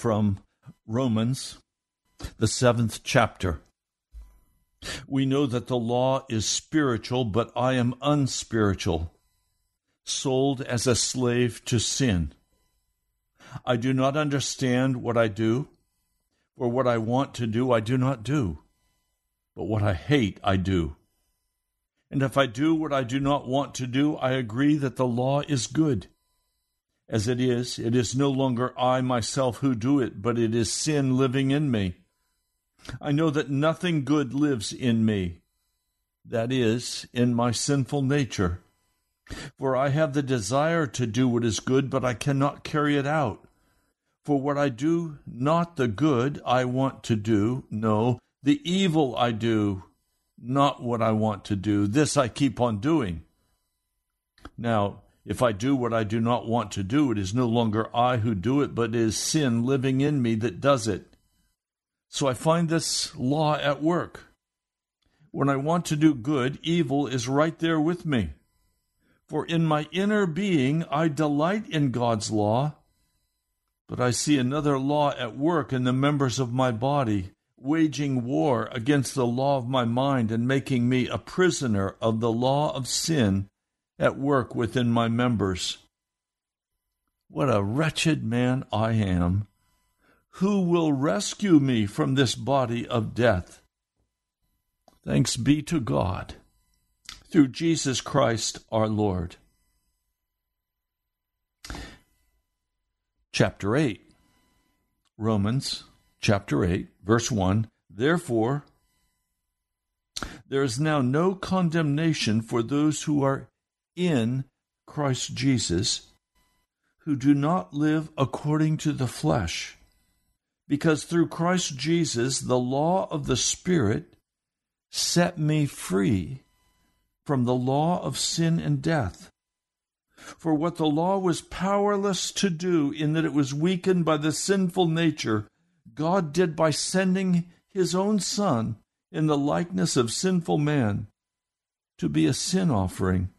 From Romans, the seventh chapter. We know that the law is spiritual, but I am unspiritual, sold as a slave to sin. I do not understand what I do, for what I want to do, I do not do, but what I hate, I do. And if I do what I do not want to do, I agree that the law is good. As it is, it is no longer I myself who do it, but it is sin living in me. I know that nothing good lives in me, that is, in my sinful nature. For I have the desire to do what is good, but I cannot carry it out. For what I do, not the good I want to do, no, the evil I do, not what I want to do. This I keep on doing. Now, if I do what I do not want to do, it is no longer I who do it, but it is sin living in me that does it. So I find this law at work. When I want to do good, evil is right there with me. For in my inner being I delight in God's law, but I see another law at work in the members of my body, waging war against the law of my mind and making me a prisoner of the law of sin at work within my members. What a wretched man I am! Who will rescue me from this body of death? Thanks be to God through Jesus Christ our Lord. Chapter 8, Romans chapter 8, verse 1 Therefore, there is now no condemnation for those who are in Christ Jesus, who do not live according to the flesh. Because through Christ Jesus, the law of the Spirit set me free from the law of sin and death. For what the law was powerless to do, in that it was weakened by the sinful nature, God did by sending his own Son in the likeness of sinful man to be a sin offering.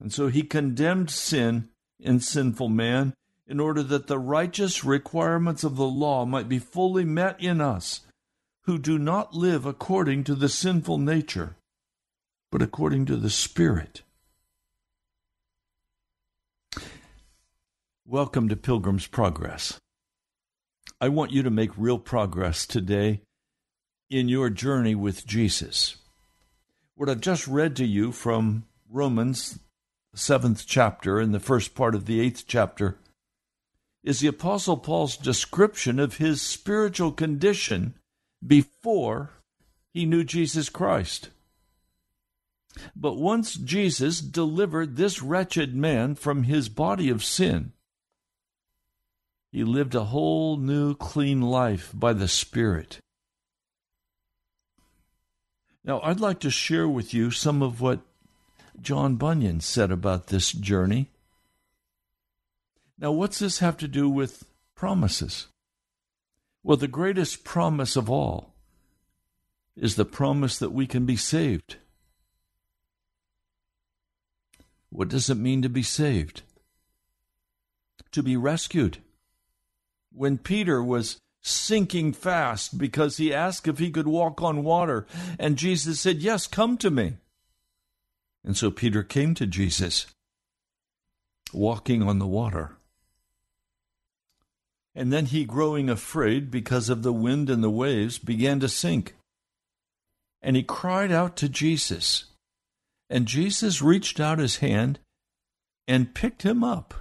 And so he condemned sin in sinful man in order that the righteous requirements of the law might be fully met in us who do not live according to the sinful nature but according to the Spirit. Welcome to Pilgrim's Progress. I want you to make real progress today in your journey with Jesus. What I've just read to you from Romans, seventh chapter, and the first part of the eighth chapter, is the Apostle Paul's description of his spiritual condition before he knew Jesus Christ. But once Jesus delivered this wretched man from his body of sin, he lived a whole new clean life by the Spirit. Now, I'd like to share with you some of what John Bunyan said about this journey. Now, what's this have to do with promises? Well, the greatest promise of all is the promise that we can be saved. What does it mean to be saved? To be rescued. When Peter was sinking fast because he asked if he could walk on water, and Jesus said, Yes, come to me. And so Peter came to Jesus, walking on the water. And then he, growing afraid because of the wind and the waves, began to sink. And he cried out to Jesus. And Jesus reached out his hand and picked him up,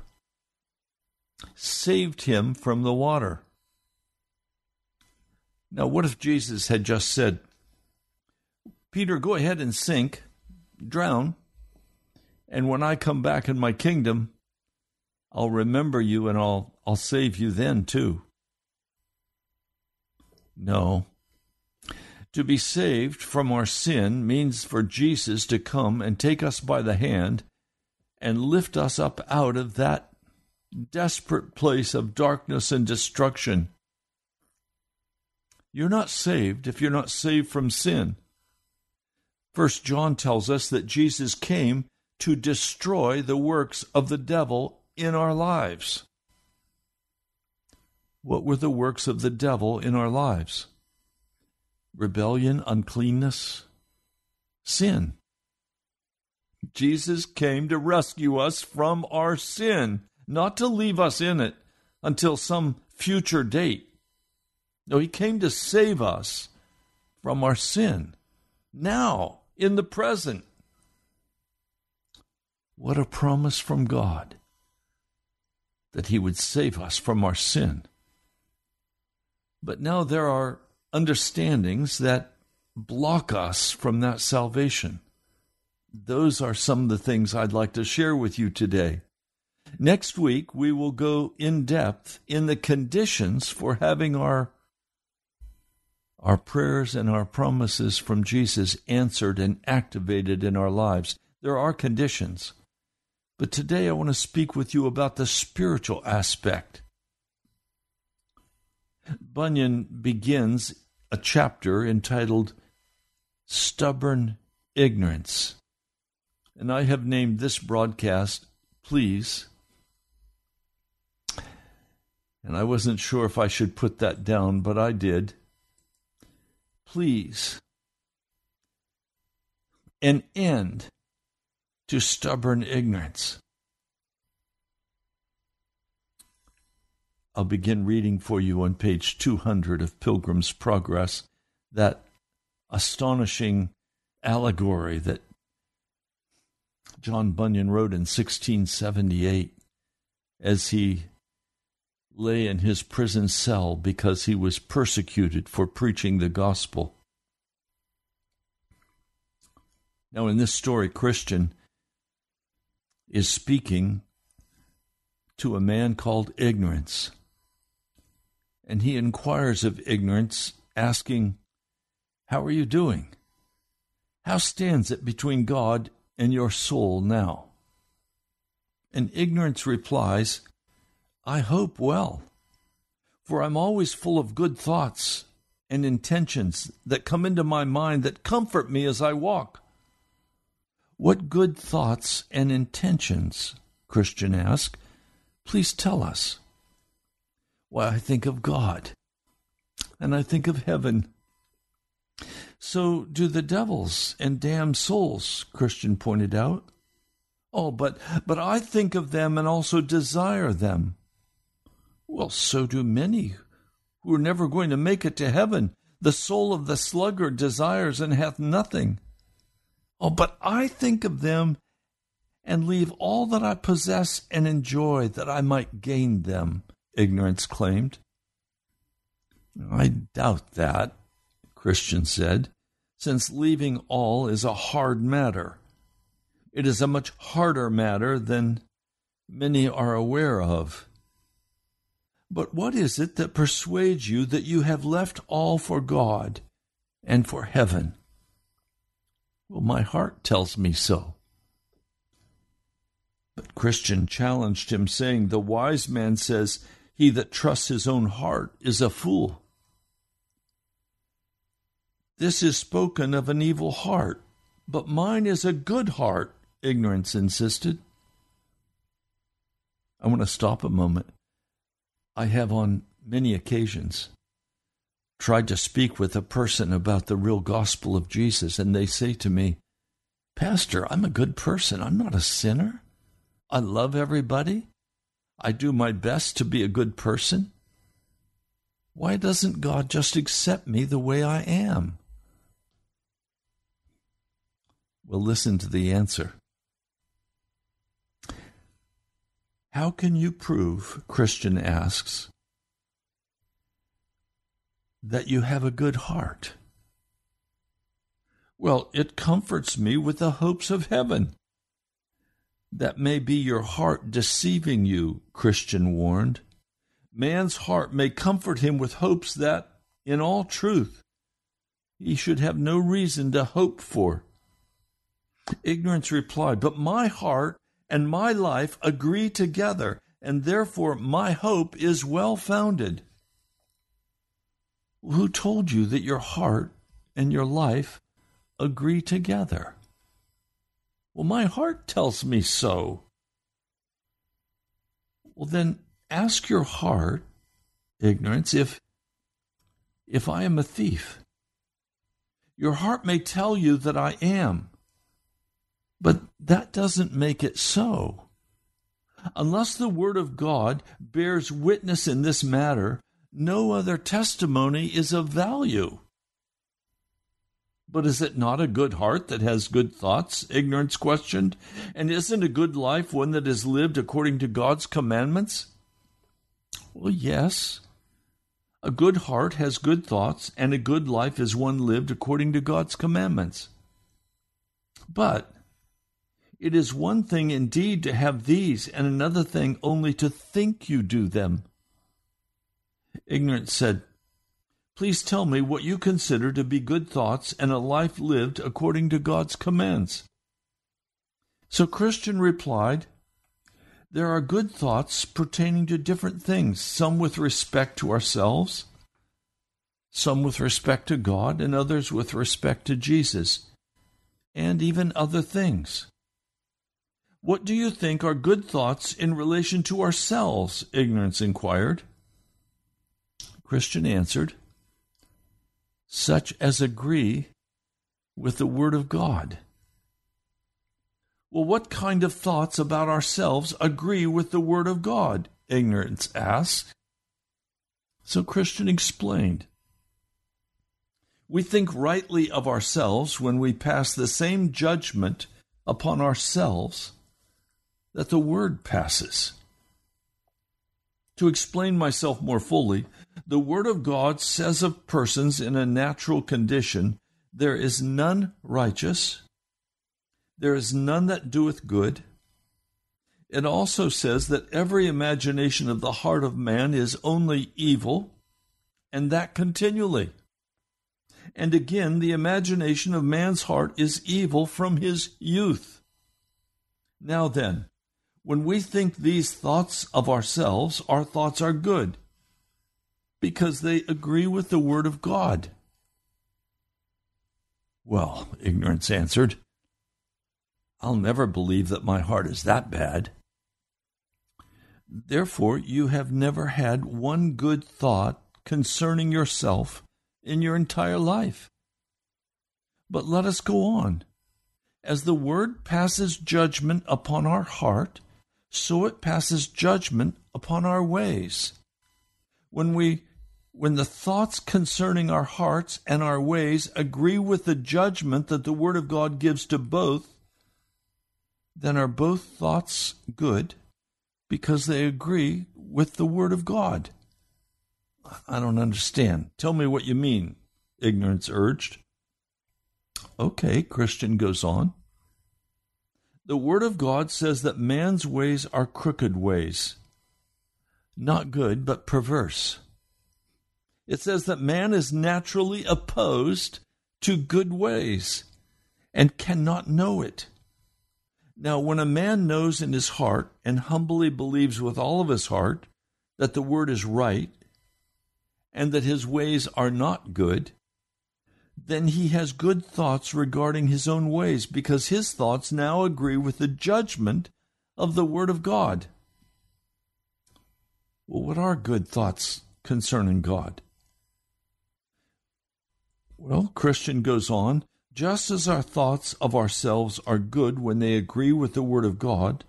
saved him from the water. Now, what if Jesus had just said, Peter, go ahead and sink, drown, and when I come back in my kingdom, I'll remember you and I'll, I'll save you then too. No. To be saved from our sin means for Jesus to come and take us by the hand and lift us up out of that desperate place of darkness and destruction. You're not saved if you're not saved from sin. First John tells us that Jesus came to destroy the works of the devil in our lives. What were the works of the devil in our lives? rebellion, uncleanness, sin. Jesus came to rescue us from our sin, not to leave us in it until some future date. No, he came to save us from our sin now, in the present. What a promise from God that he would save us from our sin. But now there are understandings that block us from that salvation. Those are some of the things I'd like to share with you today. Next week, we will go in depth in the conditions for having our, our prayers and our promises from Jesus answered and activated in our lives. There are conditions. But today I want to speak with you about the spiritual aspect. Bunyan begins a chapter entitled Stubborn Ignorance. And I have named this broadcast, Please. And I wasn't sure if I should put that down, but I did. Please. An end to stubborn ignorance. I'll begin reading for you on page 200 of Pilgrim's Progress that astonishing allegory that John Bunyan wrote in 1678 as he lay in his prison cell because he was persecuted for preaching the gospel. Now, in this story, Christian is speaking to a man called Ignorance. And he inquires of Ignorance, asking, How are you doing? How stands it between God and your soul now? And Ignorance replies, I hope well, for I'm always full of good thoughts and intentions that come into my mind that comfort me as I walk. What good thoughts and intentions, Christian asked, please tell us. Why, I think of God, and I think of heaven. So do the devils and damned souls, Christian pointed out. Oh, but but I think of them and also desire them. Well, so do many who are never going to make it to heaven. The soul of the sluggard desires and hath nothing. Oh, but I think of them and leave all that I possess and enjoy that I might gain them, ignorance claimed. I doubt that, Christian said, since leaving all is a hard matter. It is a much harder matter than many are aware of. But what is it that persuades you that you have left all for God and for heaven? Well, my heart tells me so. But Christian challenged him, saying, The wise man says, He that trusts his own heart is a fool. This is spoken of an evil heart, but mine is a good heart, ignorance insisted. I want to stop a moment. I have on many occasions tried to speak with a person about the real gospel of Jesus, and they say to me, Pastor, I'm a good person. I'm not a sinner. I love everybody. I do my best to be a good person. Why doesn't God just accept me the way I am? Well, listen to the answer. How can you prove, Christian asks, that you have a good heart? Well, it comforts me with the hopes of heaven. That may be your heart deceiving you, Christian warned. Man's heart may comfort him with hopes that, in all truth, he should have no reason to hope for. Ignorance replied, But my heart and my life agree together, and therefore my hope is well founded. Who told you that your heart and your life agree together? Well, my heart tells me so. Well, then ask your heart, ignorance, if if I am a thief. Your heart may tell you that I am, but that doesn't make it so. Unless the Word of God bears witness in this matter, no other testimony is of value. But is it not a good heart that has good thoughts? Ignorance questioned. And isn't a good life one that is lived according to God's commandments? Well, yes. A good heart has good thoughts, and a good life is one lived according to God's commandments. But It is one thing indeed to have these, and another thing only to think you do them. Ignorance said, Please tell me what you consider to be good thoughts and a life lived according to God's commands. So Christian replied, There are good thoughts pertaining to different things, some with respect to ourselves, some with respect to God, and others with respect to Jesus, and even other things. What do you think are good thoughts in relation to ourselves? Ignorance inquired. Christian answered, Such as agree with the Word of God. Well, what kind of thoughts about ourselves agree with the Word of God? Ignorance asked. So Christian explained. We think rightly of ourselves when we pass the same judgment upon ourselves that the Word passes. To explain myself more fully, the Word of God says of persons in a natural condition, There is none righteous, there is none that doeth good. It also says that every imagination of the heart of man is only evil, and that continually. And again, the imagination of man's heart is evil from his youth. Now then, when we think these thoughts of ourselves, our thoughts are good because they agree with the Word of God. Well, ignorance answered, I'll never believe that my heart is that bad. Therefore, you have never had one good thought concerning yourself in your entire life. But let us go on. As the Word passes judgment upon our heart, so it passes judgment upon our ways. When we when the thoughts concerning our hearts and our ways agree with the judgment that the Word of God gives to both, then are both thoughts good because they agree with the Word of God? I don't understand. Tell me what you mean, ignorance urged. Okay, Christian goes on. The Word of God says that man's ways are crooked ways, not good, but perverse. It says that man is naturally opposed to good ways and cannot know it. Now, when a man knows in his heart and humbly believes with all of his heart that the word is right and that his ways are not good, then he has good thoughts regarding his own ways, because his thoughts now agree with the judgment of the Word of God. Well, what are good thoughts concerning God? Well, Christian goes on just as our thoughts of ourselves are good when they agree with the Word of God,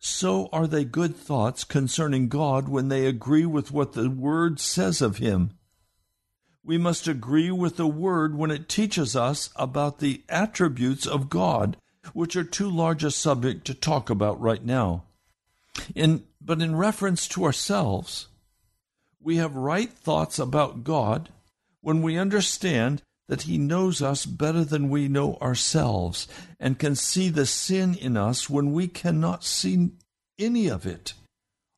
so are they good thoughts concerning God when they agree with what the Word says of Him we must agree with the Word when it teaches us about the attributes of God, which are too large a subject to talk about right now. In, but in reference to ourselves, we have right thoughts about God when we understand that He knows us better than we know ourselves and can see the sin in us when we cannot see any of it.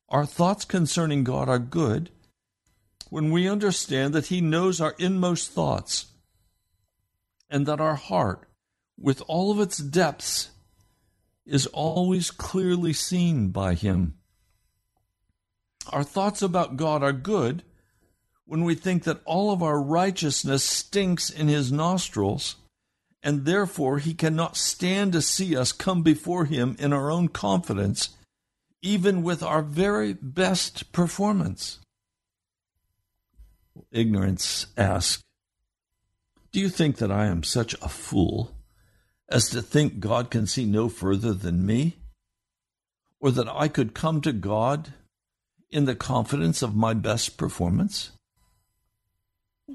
Our thoughts concerning God are good when we understand that He knows our inmost thoughts and that our heart, with all of its depths, is always clearly seen by Him. Our thoughts about God are good when we think that all of our righteousness stinks in His nostrils, and therefore He cannot stand to see us come before Him in our own confidence, even with our very best performance ignorance ask, Do you think that I am such a fool as to think God can see no further than me? Or that I could come to God in the confidence of my best performance?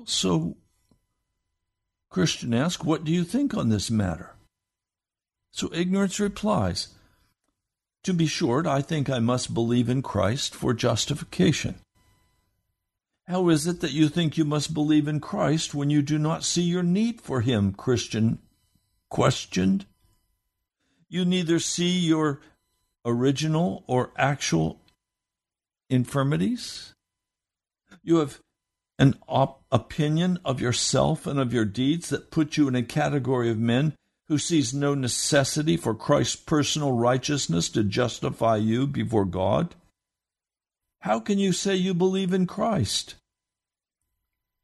So, Christian asks, What do you think on this matter? So ignorance replies, To be short, I think I must believe in Christ for justification. How is it that you think you must believe in Christ when you do not see your need for him? Christian questioned. You neither see your original or actual infirmities. You have an op- opinion of yourself and of your deeds that put you in a category of men who sees no necessity for Christ's personal righteousness to justify you before God? How can you say you believe in Christ?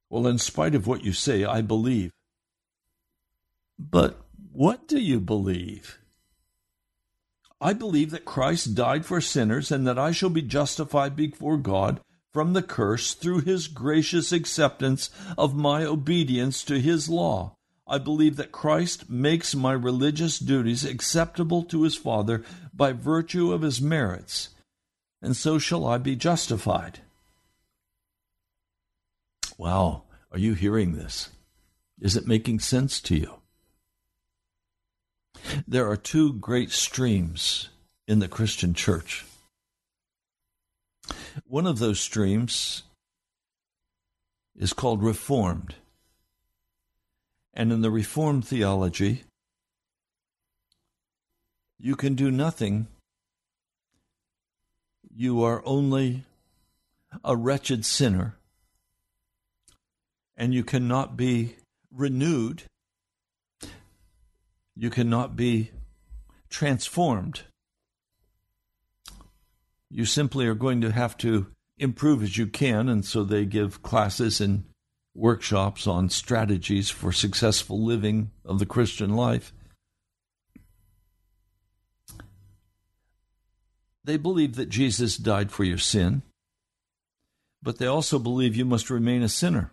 Well, in spite of what you say, I believe. But what do you believe? I believe that Christ died for sinners and that I shall be justified before God from the curse through his gracious acceptance of my obedience to his law. I believe that Christ makes my religious duties acceptable to his Father by virtue of his merits, and so shall I be justified. Wow, are you hearing this? Is it making sense to you? There are two great streams in the Christian church. One of those streams is called Reformed. And in the Reformed theology, you can do nothing. You are only a wretched sinner, and you cannot be renewed you cannot be transformed. You simply are going to have to improve as you can, and so they give classes and workshops on strategies for successful living of the Christian life. They believe that Jesus died for your sin, but they also believe you must remain a sinner.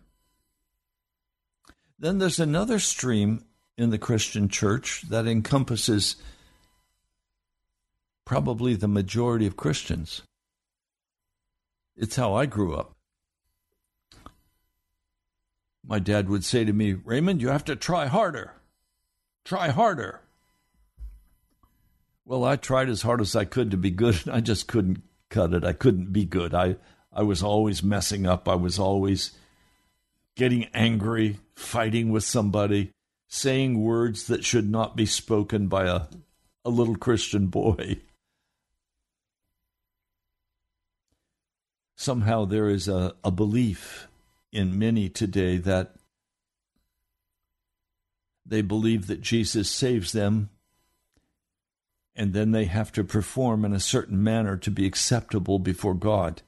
Then there's another stream in the Christian church that encompasses probably the majority of Christians. It's how I grew up. My dad would say to me, Raymond, you have to try harder. Try harder. Well, I tried as hard as I could to be good, and I just couldn't cut it. I couldn't be good. I, I was always messing up. I was always getting angry, fighting with somebody saying words that should not be spoken by a, a little Christian boy. Somehow there is a, a belief in many today that they believe that Jesus saves them and then they have to perform in a certain manner to be acceptable before God.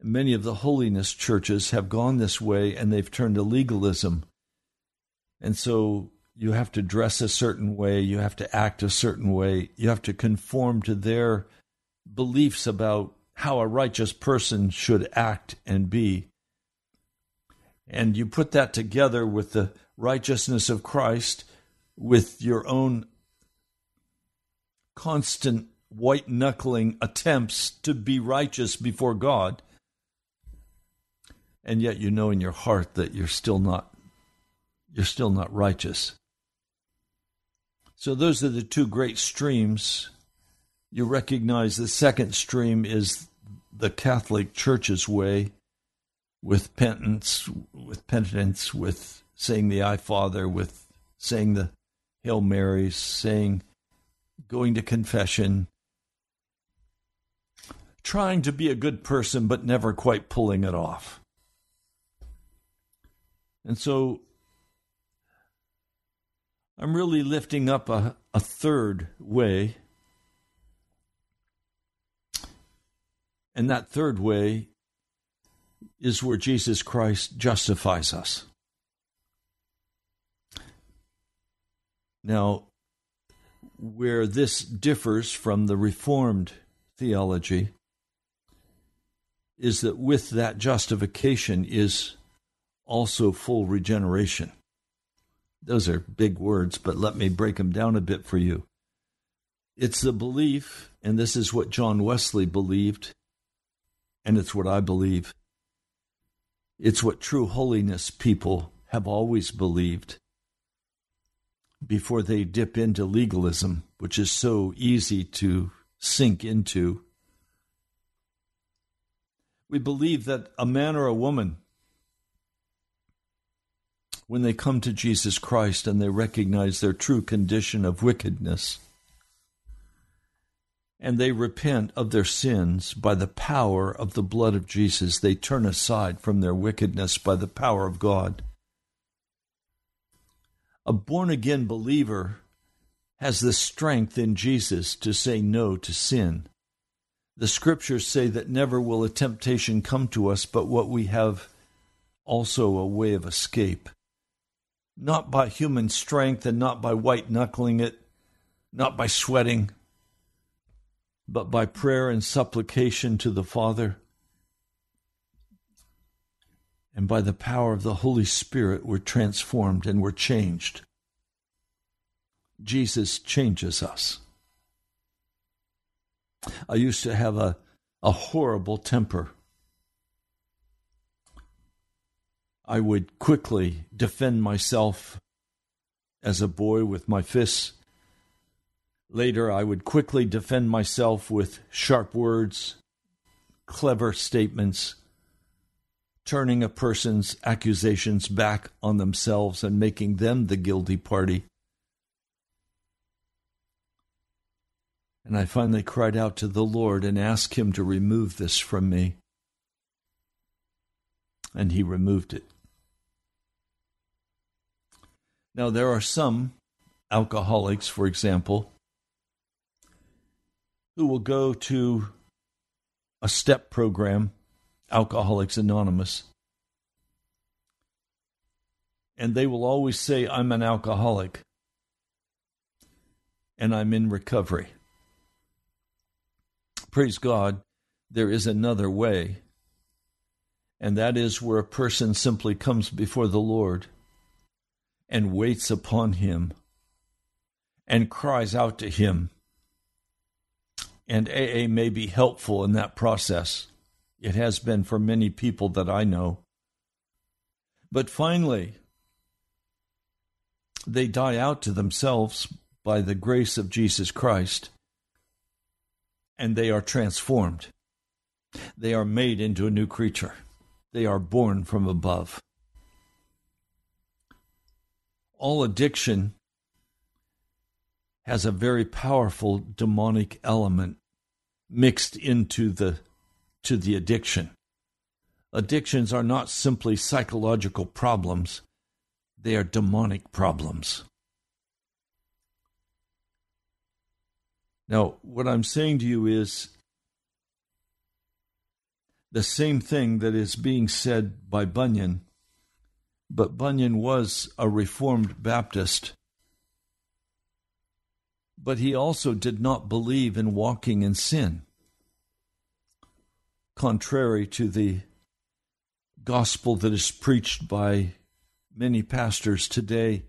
Many of the holiness churches have gone this way and they've turned to legalism and so you have to dress a certain way, you have to act a certain way, you have to conform to their beliefs about how a righteous person should act and be. And you put that together with the righteousness of Christ, with your own constant white knuckling attempts to be righteous before God, and yet you know in your heart that you're still not you're still not righteous. So, those are the two great streams. You recognize the second stream is the Catholic Church's way with penance, with penitence, with saying the I Father, with saying the Hail Marys, saying, going to confession, trying to be a good person, but never quite pulling it off. And so I'm really lifting up a, a third way. And that third way is where Jesus Christ justifies us. Now, where this differs from the Reformed theology is that with that justification is also full regeneration. Those are big words, but let me break them down a bit for you. It's the belief, and this is what John Wesley believed, and it's what I believe. It's what true holiness people have always believed before they dip into legalism, which is so easy to sink into. We believe that a man or a woman when they come to Jesus Christ and they recognize their true condition of wickedness and they repent of their sins by the power of the blood of Jesus. They turn aside from their wickedness by the power of God. A born again believer has the strength in Jesus to say no to sin. The scriptures say that never will a temptation come to us but what we have also a way of escape. Not by human strength and not by white knuckling it, not by sweating, but by prayer and supplication to the Father. And by the power of the Holy Spirit, we're transformed and we're changed. Jesus changes us. I used to have a, a horrible temper. I would quickly defend myself as a boy with my fists. Later, I would quickly defend myself with sharp words, clever statements, turning a person's accusations back on themselves and making them the guilty party. And I finally cried out to the Lord and asked Him to remove this from me. And He removed it. Now, there are some alcoholics, for example, who will go to a step program, Alcoholics Anonymous, and they will always say, I'm an alcoholic and I'm in recovery. Praise God, there is another way, and that is where a person simply comes before the Lord and waits upon Him and cries out to Him and AA may be helpful in that process. It has been for many people that I know. But finally, they die out to themselves by the grace of Jesus Christ, and they are transformed. They are made into a new creature. They are born from above. All addiction has a very powerful demonic element mixed into the to the addiction. Addictions are not simply psychological problems, they are demonic problems. Now, what I'm saying to you is the same thing that is being said by Bunyan, but Bunyan was a Reformed Baptist but he also did not believe in walking in sin. Contrary to the gospel that is preached by many pastors today,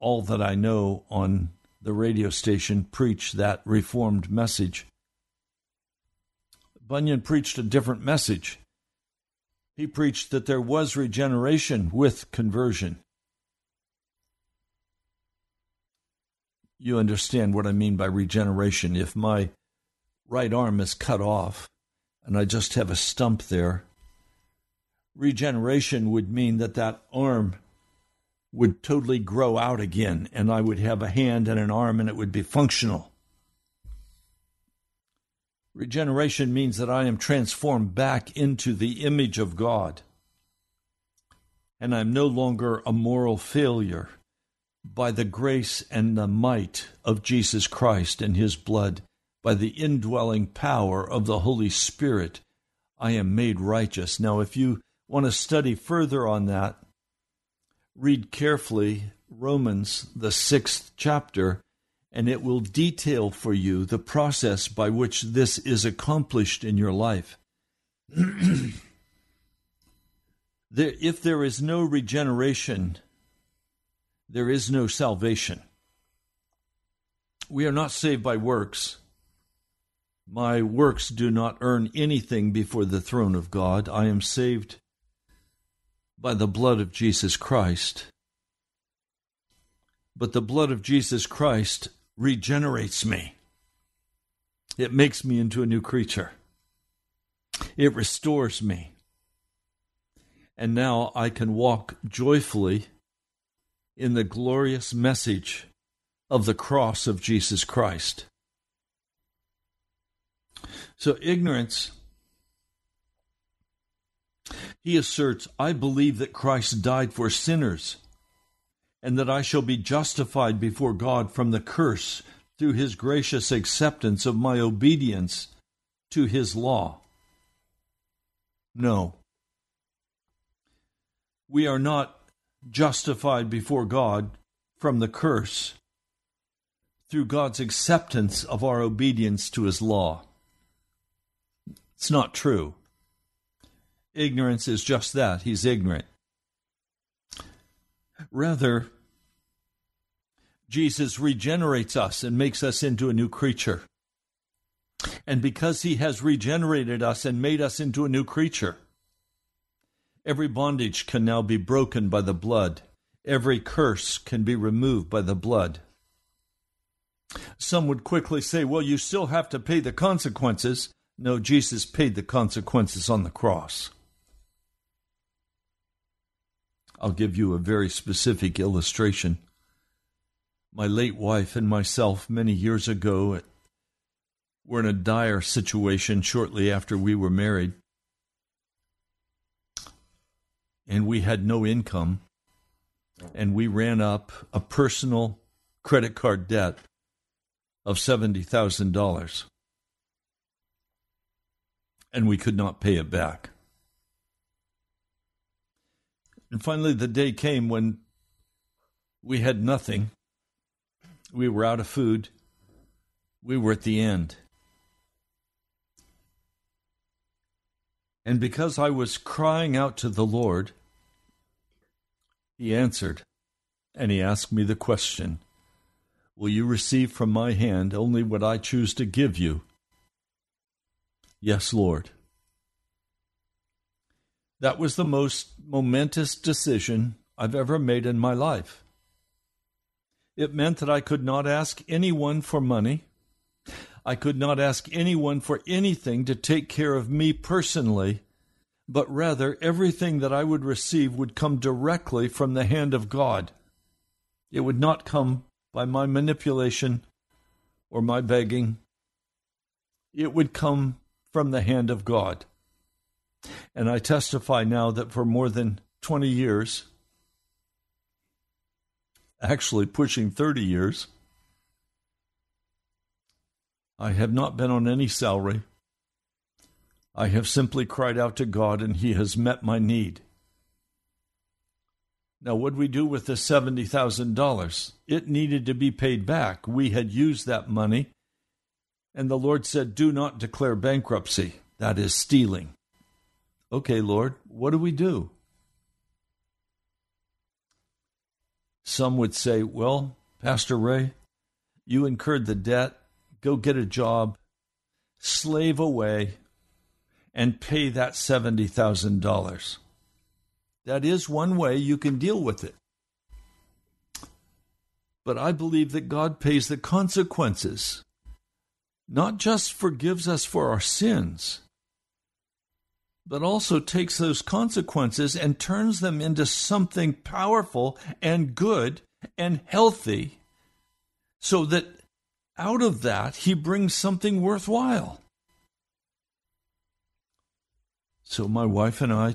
all that I know on the radio station preach that reformed message. Bunyan preached a different message. He preached that there was regeneration with conversion. you understand what I mean by regeneration. If my right arm is cut off and I just have a stump there, regeneration would mean that that arm would totally grow out again and I would have a hand and an arm and it would be functional. Regeneration means that I am transformed back into the image of God and I'm no longer a moral failure by the grace and the might of Jesus Christ and his blood, by the indwelling power of the Holy Spirit, I am made righteous. Now, if you want to study further on that, read carefully Romans, the sixth chapter, and it will detail for you the process by which this is accomplished in your life. if there is no regeneration, there is no salvation. We are not saved by works. My works do not earn anything before the throne of God. I am saved by the blood of Jesus Christ. But the blood of Jesus Christ regenerates me. It makes me into a new creature. It restores me. And now I can walk joyfully in the glorious message of the cross of Jesus Christ. So, ignorance, he asserts, I believe that Christ died for sinners and that I shall be justified before God from the curse through his gracious acceptance of my obedience to his law. No. We are not justified before God from the curse through God's acceptance of our obedience to his law. It's not true. Ignorance is just that. He's ignorant. Rather, Jesus regenerates us and makes us into a new creature. And because he has regenerated us and made us into a new creature, every bondage can now be broken by the blood. Every curse can be removed by the blood. Some would quickly say, well, you still have to pay the consequences. No, Jesus paid the consequences on the cross. I'll give you a very specific illustration. My late wife and myself, many years ago, were in a dire situation shortly after we were married. And we had no income. And we ran up a personal credit card debt of $70,000. And we could not pay it back. And finally, the day came when we had nothing. We were out of food. We were at the end. And because I was crying out to the Lord, He answered, and He asked me the question Will you receive from my hand only what I choose to give you? Yes, Lord. That was the most momentous decision I've ever made in my life. It meant that I could not ask anyone for money. I could not ask anyone for anything to take care of me personally, but rather everything that I would receive would come directly from the hand of God. It would not come by my manipulation or my begging. It would come from the hand of God. And I testify now that for more than 20 years, actually pushing 30 years, I have not been on any salary. I have simply cried out to God and He has met my need. Now, what we do with the $70,000? It needed to be paid back. We had used that money, and the Lord said, Do not declare bankruptcy. That is stealing. Okay, Lord, what do we do? Some would say, Well, Pastor Ray, you incurred the debt, go get a job, slave away, and pay that $70,000. That is one way you can deal with it. But I believe that God pays the consequences, not just forgives us for our sins, but also takes those consequences and turns them into something powerful and good and healthy so that out of that he brings something worthwhile. So my wife and I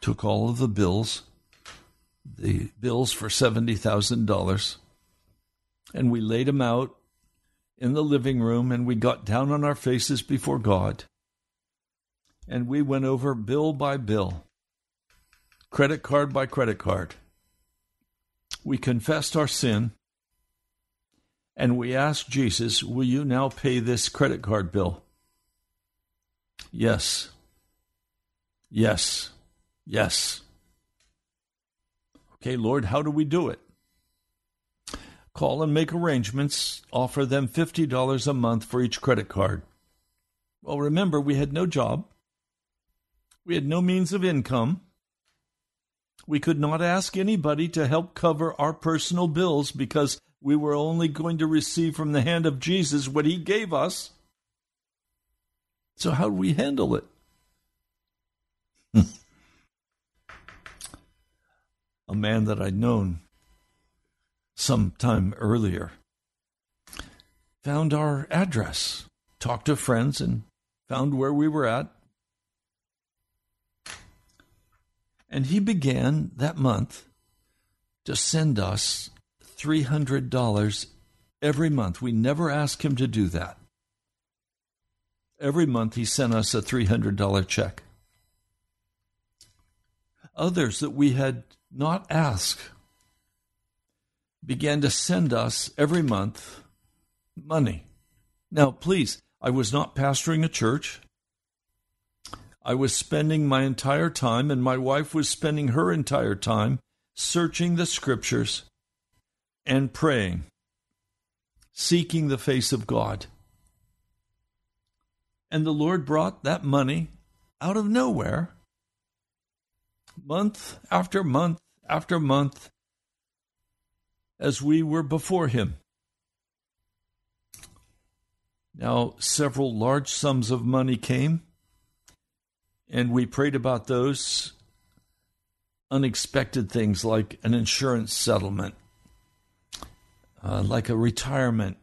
took all of the bills, the bills for $70,000, and we laid them out in the living room and we got down on our faces before God and we went over bill by bill, credit card by credit card. We confessed our sin and we asked Jesus, Will you now pay this credit card bill? Yes. Yes. Yes. Okay, Lord, how do we do it? Call and make arrangements, offer them $50 a month for each credit card. Well, remember, we had no job. We had no means of income. We could not ask anybody to help cover our personal bills because we were only going to receive from the hand of Jesus what he gave us. So, how do we handle it? A man that I'd known some time earlier found our address talked to friends and found where we were at. And he began that month to send us $300 every month. We never asked him to do that. Every month he sent us a $300 check. Others that we had not asked began to send us every month money. Now, please, I was not pastoring a church. I was spending my entire time, and my wife was spending her entire time searching the scriptures and praying, seeking the face of God. And the Lord brought that money out of nowhere, month after month after month, as we were before Him. Now, several large sums of money came and we prayed about those unexpected things like an insurance settlement, uh, like a retirement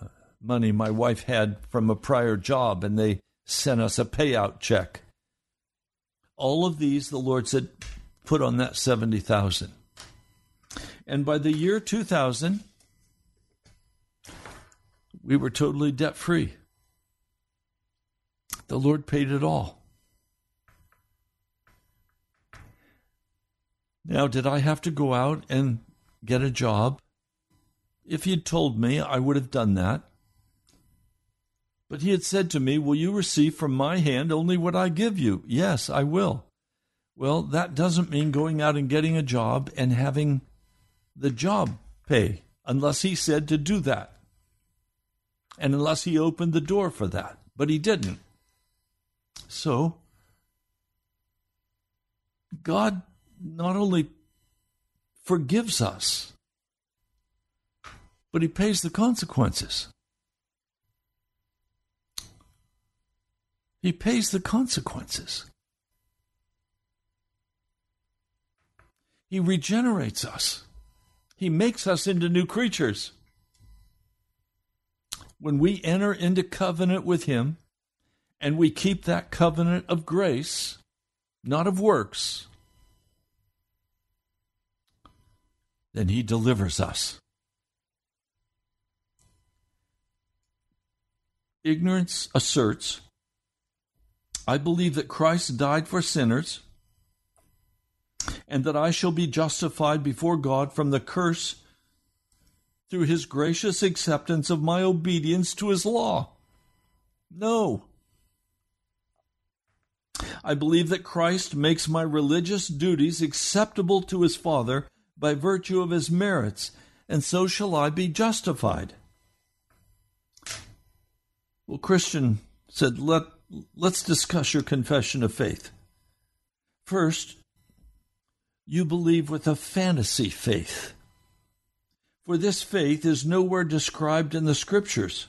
uh, money my wife had from a prior job, and they sent us a payout check. All of these, the Lord said, put on that 70,000. And by the year 2000, we were totally debt free. The Lord paid it all. Now, did I have to go out and get a job? If he'd told me, I would have done that. But he had said to me, Will you receive from my hand only what I give you? Yes, I will. Well, that doesn't mean going out and getting a job and having the job pay, unless he said to do that. And unless he opened the door for that. But he didn't. So, God not only forgives us, but he pays the consequences. He pays the consequences. He regenerates us. He makes us into new creatures. When we enter into covenant with Him and we keep that covenant of grace, not of works, then he delivers us. Ignorance asserts I believe that Christ died for sinners and that I shall be justified before God from the curse through his gracious acceptance of my obedience to his law. No. I believe that Christ makes my religious duties acceptable to his Father by virtue of his merits, and so shall I be justified. Well, Christian said, Let, let's discuss your confession of faith. First, you believe with a fantasy faith. For this faith is nowhere described in the Scriptures.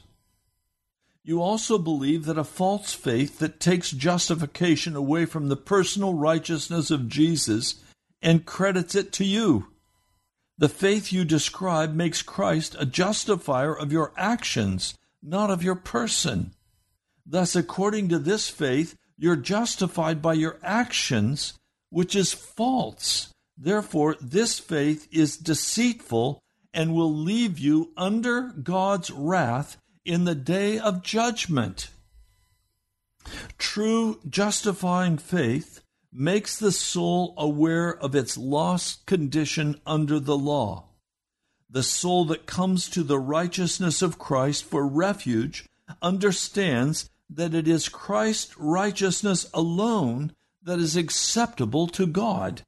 You also believe that a false faith that takes justification away from the personal righteousness of Jesus and credits it to you. The faith you describe makes Christ a justifier of your actions, not of your person. Thus, according to this faith, you're justified by your actions, which is false. Therefore, this faith is deceitful and will leave you under God's wrath in the day of judgment. True justifying faith makes the soul aware of its lost condition under the law. The soul that comes to the righteousness of Christ for refuge understands that it is Christ's righteousness alone that is acceptable to God.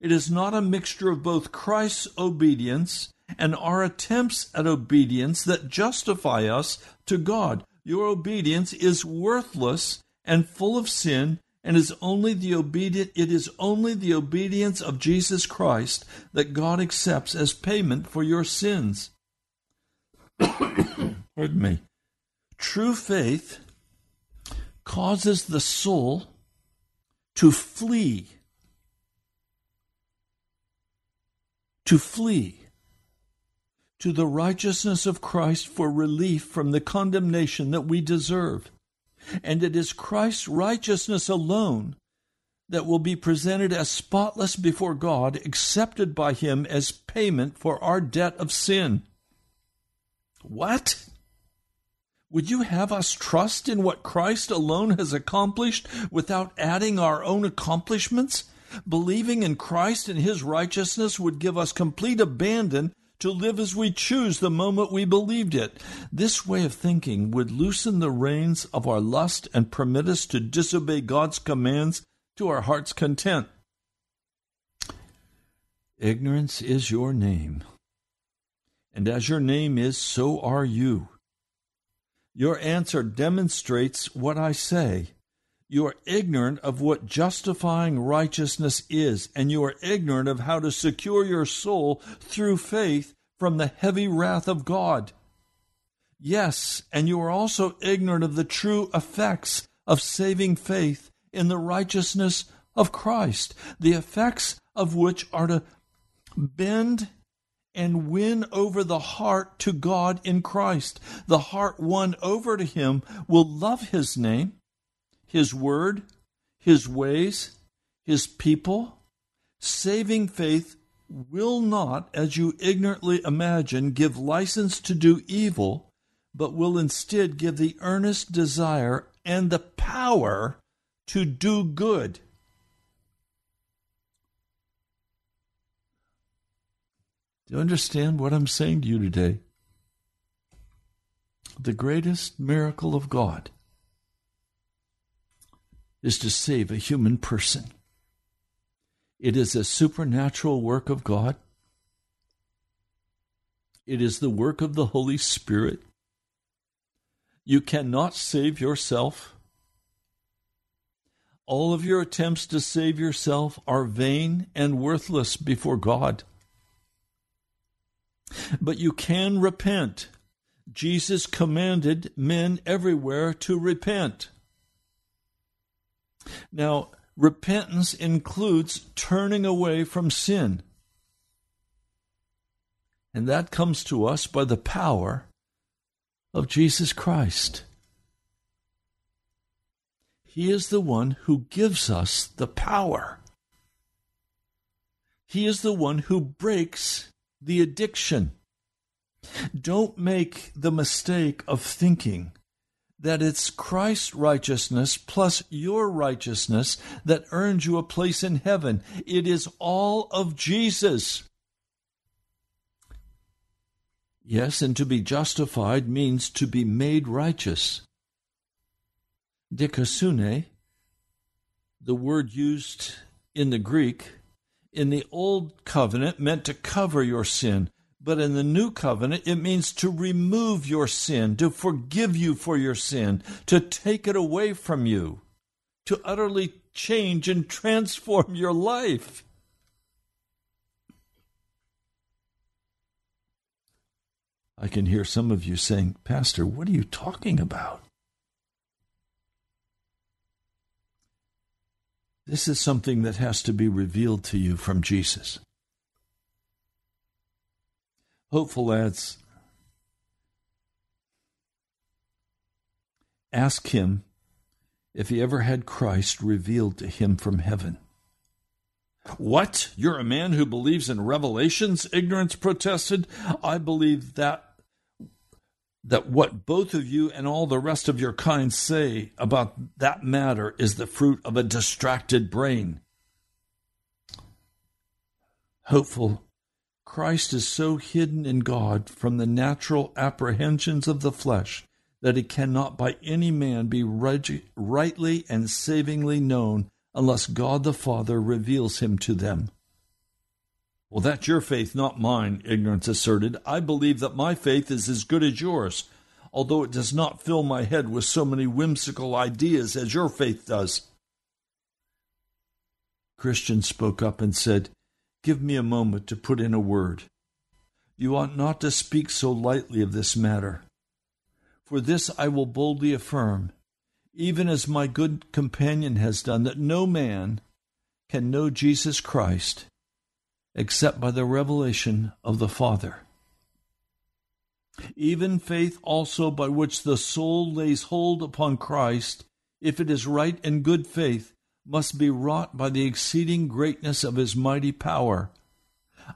It is not a mixture of both Christ's obedience and our attempts at obedience that justify us to God. Your obedience is worthless and full of sin and is only the obedient it is only the obedience of Jesus Christ that God accepts as payment for your sins. Pardon me. True faith causes the soul to flee. To flee. to the righteousness of Christ for relief from the condemnation that we deserve. And it is Christ's righteousness alone that will be presented as spotless before God, accepted by Him as payment for our debt of sin. What? Would you have us trust in what Christ alone has accomplished without adding our own accomplishments? Believing in Christ and His righteousness would give us complete abandon to live as we choose the moment we believed it. This way of thinking would loosen the reins of our lust and permit us to disobey God's commands to our heart's content. Ignorance is your name. And as your name is, so are you. Your answer demonstrates what I say. You are ignorant of what justifying righteousness is, and you are ignorant of how to secure your soul through faith from the heavy wrath of God. Yes, and you are also ignorant of the true effects of saving faith in the righteousness of Christ, the effects of which are to bend and win over the heart to God in Christ. The heart won over to Him will love His name, His word, His ways, His people. Saving faith will not, as you ignorantly imagine, give license to do evil, but will instead give the earnest desire and the power to do good. Do you understand what I'm saying to you today? The greatest miracle of God is to save a human person. It is a supernatural work of God. It is the work of the Holy Spirit. You cannot save yourself. All of your attempts to save yourself are vain and worthless before God. But you can repent. Jesus commanded men everywhere to repent. Now, repentance includes turning away from sin. And that comes to us by the power of Jesus Christ. He is the one who gives us the power. He is the one who breaks the addiction. Don't make the mistake of thinking that it's Christ's righteousness plus your righteousness that earns you a place in heaven. It is all of Jesus. Yes, and to be justified means to be made righteous. Dikasune, the word used in the Greek, in the old covenant meant to cover your sin, but in the new covenant it means to remove your sin, to forgive you for your sin, to take it away from you, to utterly change and transform your life. I can hear some of you saying, Pastor, what are you talking about? This is something that has to be revealed to you from Jesus. Hopeful adds Ask him if he ever had Christ revealed to him from heaven. What? You're a man who believes in revelations? Ignorance protested. I believe that that what both of you and all the rest of your kind say about that matter is the fruit of a distracted brain. Hopeful, Christ is so hidden in God from the natural apprehensions of the flesh that he cannot by any man be rightly and savingly known unless God the Father reveals him to them. Well, that's your faith, not mine, ignorance asserted. I believe that my faith is as good as yours, although it does not fill my head with so many whimsical ideas as your faith does. Christian spoke up and said, Give me a moment to put in a word. You ought not to speak so lightly of this matter. For this I will boldly affirm, even as my good companion has done, that no man can know Jesus Christ except by the revelation of the Father. Even faith also by which the soul lays hold upon Christ, if it is right and good faith, must be wrought by the exceeding greatness of his mighty power.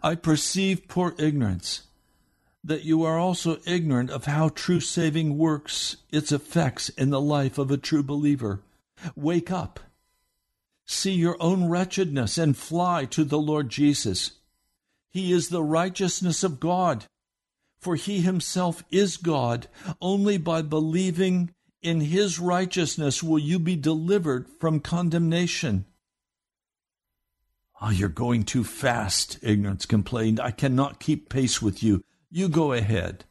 I perceive poor ignorance, that you are also ignorant of how true saving works its effects in the life of a true believer. Wake up, see your own wretchedness, and fly to the Lord Jesus. He is the righteousness of God for he himself is God. Only by believing in his righteousness will you be delivered from condemnation. Oh, you're going too fast, Ignorance complained. I cannot keep pace with you. You go ahead.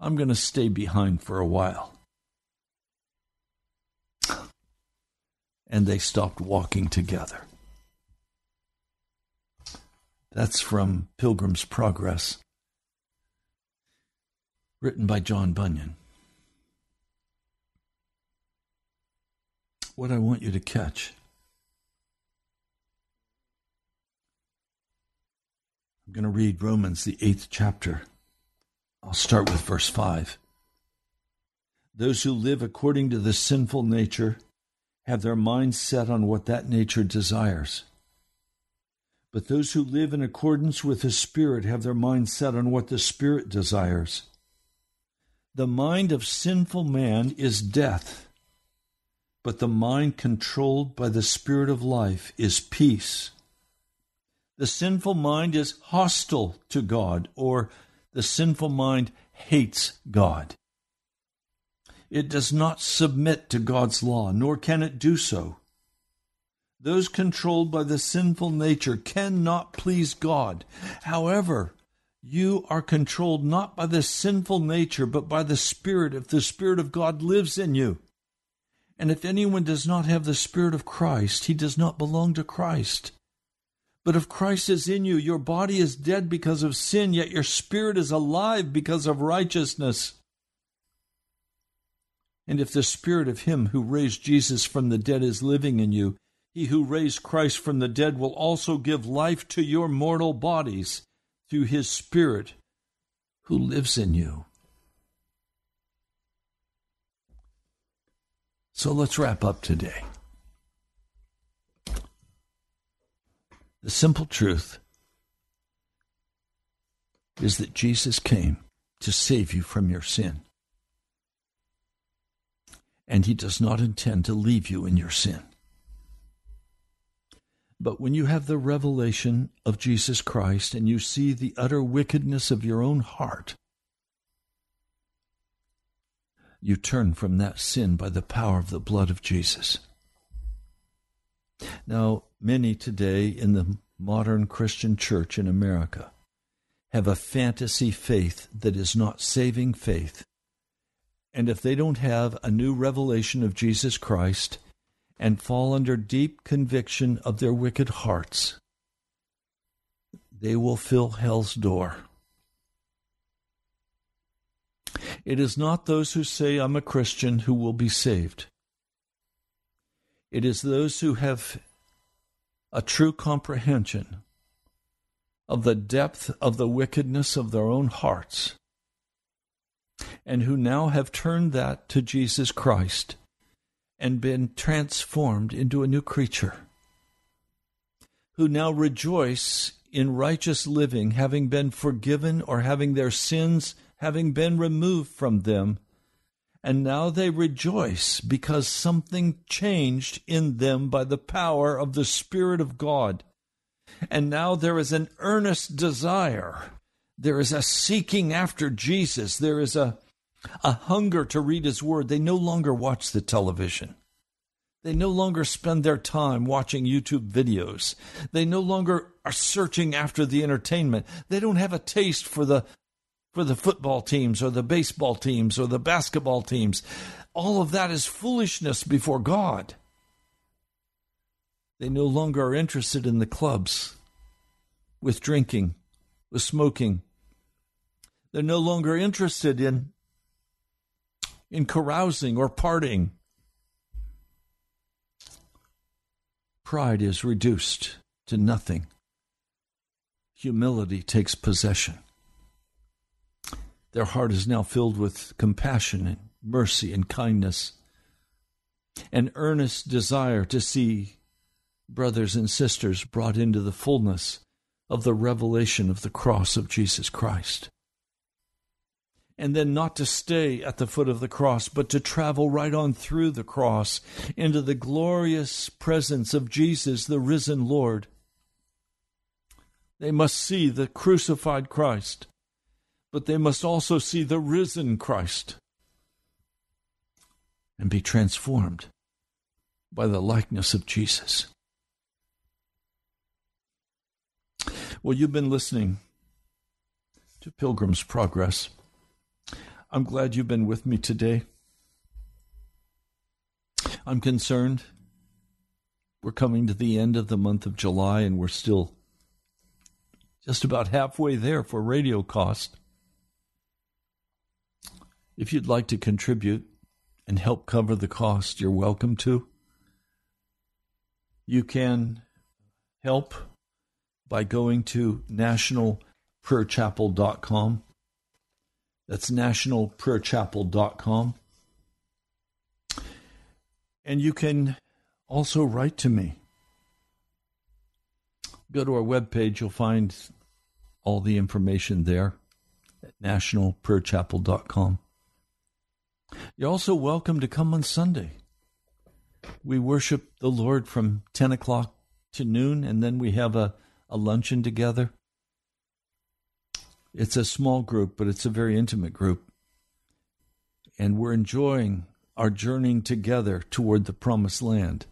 I'm going to stay behind for a while. And they stopped walking together. That's from Pilgrim's Progress written by John Bunyan. What I want you to catch I'm going to read Romans, the eighth chapter. I'll start with verse 5. Those who live according to the sinful nature have their minds set on what that nature desires. But those who live in accordance with the Spirit have their minds set on what the Spirit desires. The mind of sinful man is death, but the mind controlled by the Spirit of life is peace. The sinful mind is hostile to God, or the sinful mind hates God. It does not submit to God's law, nor can it do so. Those controlled by the sinful nature cannot please God. However, you are controlled not by the sinful nature, but by the Spirit, if the Spirit of God lives in you. And if anyone does not have the Spirit of Christ, he does not belong to Christ. But if Christ is in you, your body is dead because of sin, yet your spirit is alive because of righteousness. And if the Spirit of Him who raised Jesus from the dead is living in you, He who raised Christ from the dead will also give life to your mortal bodies through his Spirit who lives in you. So let's wrap up today. The simple truth is that Jesus came to save you from your sin. And he does not intend to leave you in your sin. But when you have the revelation of Jesus Christ and you see the utter wickedness of your own heart, you turn from that sin by the power of the blood of Jesus. Now, many today in the modern Christian church in America have a fantasy faith that is not saving faith. And if they don't have a new revelation of Jesus Christ, and fall under deep conviction of their wicked hearts, they will fill hell's door. It is not those who say, I'm a Christian, who will be saved. It is those who have a true comprehension of the depth of the wickedness of their own hearts, and who now have turned that to Jesus Christ and been transformed into a new creature, who now rejoice in righteous living, having been forgiven or having their sins having been removed from them. And now they rejoice because something changed in them by the power of the Spirit of God. And now there is an earnest desire. There is a seeking after Jesus. There is a a hunger to read His Word. They no longer watch the television. They no longer spend their time watching YouTube videos. They no longer are searching after the entertainment. They don't have a taste for the for the football teams or the baseball teams or the basketball teams. All of that is foolishness before God. They no longer are interested in the clubs with drinking, with smoking. They're no longer interested in in carousing or partying. Pride is reduced to nothing. Humility takes possession. Their heart is now filled with compassion and mercy and kindness, an earnest desire to see brothers and sisters brought into the fullness of the revelation of the cross of Jesus Christ. And then not to stay at the foot of the cross, but to travel right on through the cross into the glorious presence of Jesus, the risen Lord. They must see the crucified Christ, but they must also see the risen Christ and be transformed by the likeness of Jesus. Well, you've been listening to Pilgrim's Progress. I'm glad you've been with me today. I'm concerned. We're coming to the end of the month of July and we're still just about halfway there for radio cost. If you'd like to contribute and help cover the cost, you're welcome to. You can help by going to nationalprayerchapel.com. That's nationalprayerchapel.com. And you can also write to me. Go to our webpage, you'll find all the information there at nationalprayerchapel.com. You're also welcome to come on Sunday. We worship the Lord from 10 o'clock to noon, and then we have a a luncheon together. It's a small group, but it's a very intimate group. And we're enjoying our journeying together toward the promised land,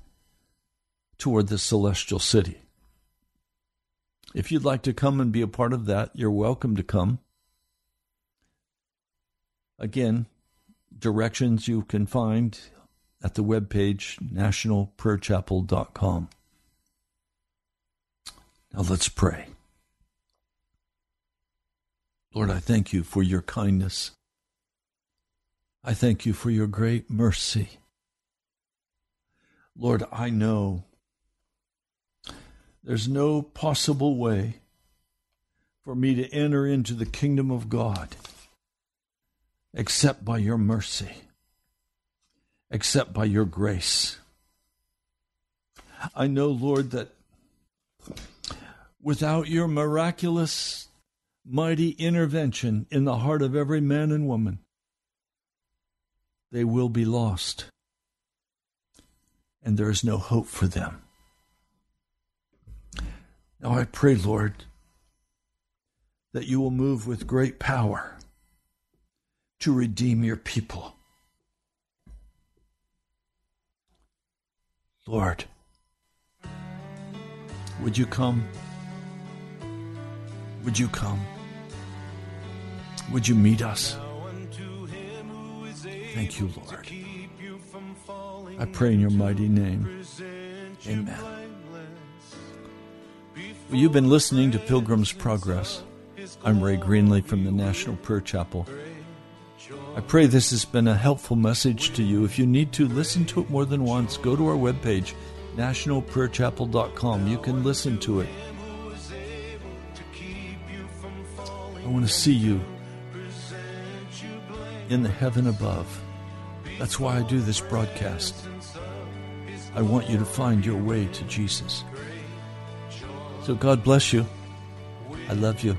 toward the celestial city. If you'd like to come and be a part of that, you're welcome to come. Again, directions you can find at the webpage nationalprayerchapel.com. Now let's pray. Lord, I thank you for your kindness. I thank you for your great mercy. Lord, I know there's no possible way for me to enter into the kingdom of God except by your mercy, except by your grace. I know, Lord, that without your miraculous, mighty intervention in the heart of every man and woman, they will be lost. And there is no hope for them. Now I pray, Lord, that you will move with great power to redeem your people. Lord, would you come? Would you come? Would you meet us? Thank you, Lord. I pray in your mighty name. Amen. Well, you've been listening to Pilgrim's Progress. I'm Ray Greenley from the National Prayer Chapel. I pray this has been a helpful message to you. If you need to listen to it more than once, go to our webpage, nationalprayerchapel.com. You can listen to it I want to see you in the heaven above. That's why I do this broadcast. I want you to find your way to Jesus. So God bless you. I love you.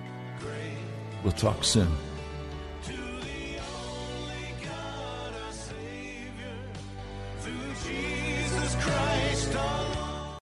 We'll talk soon.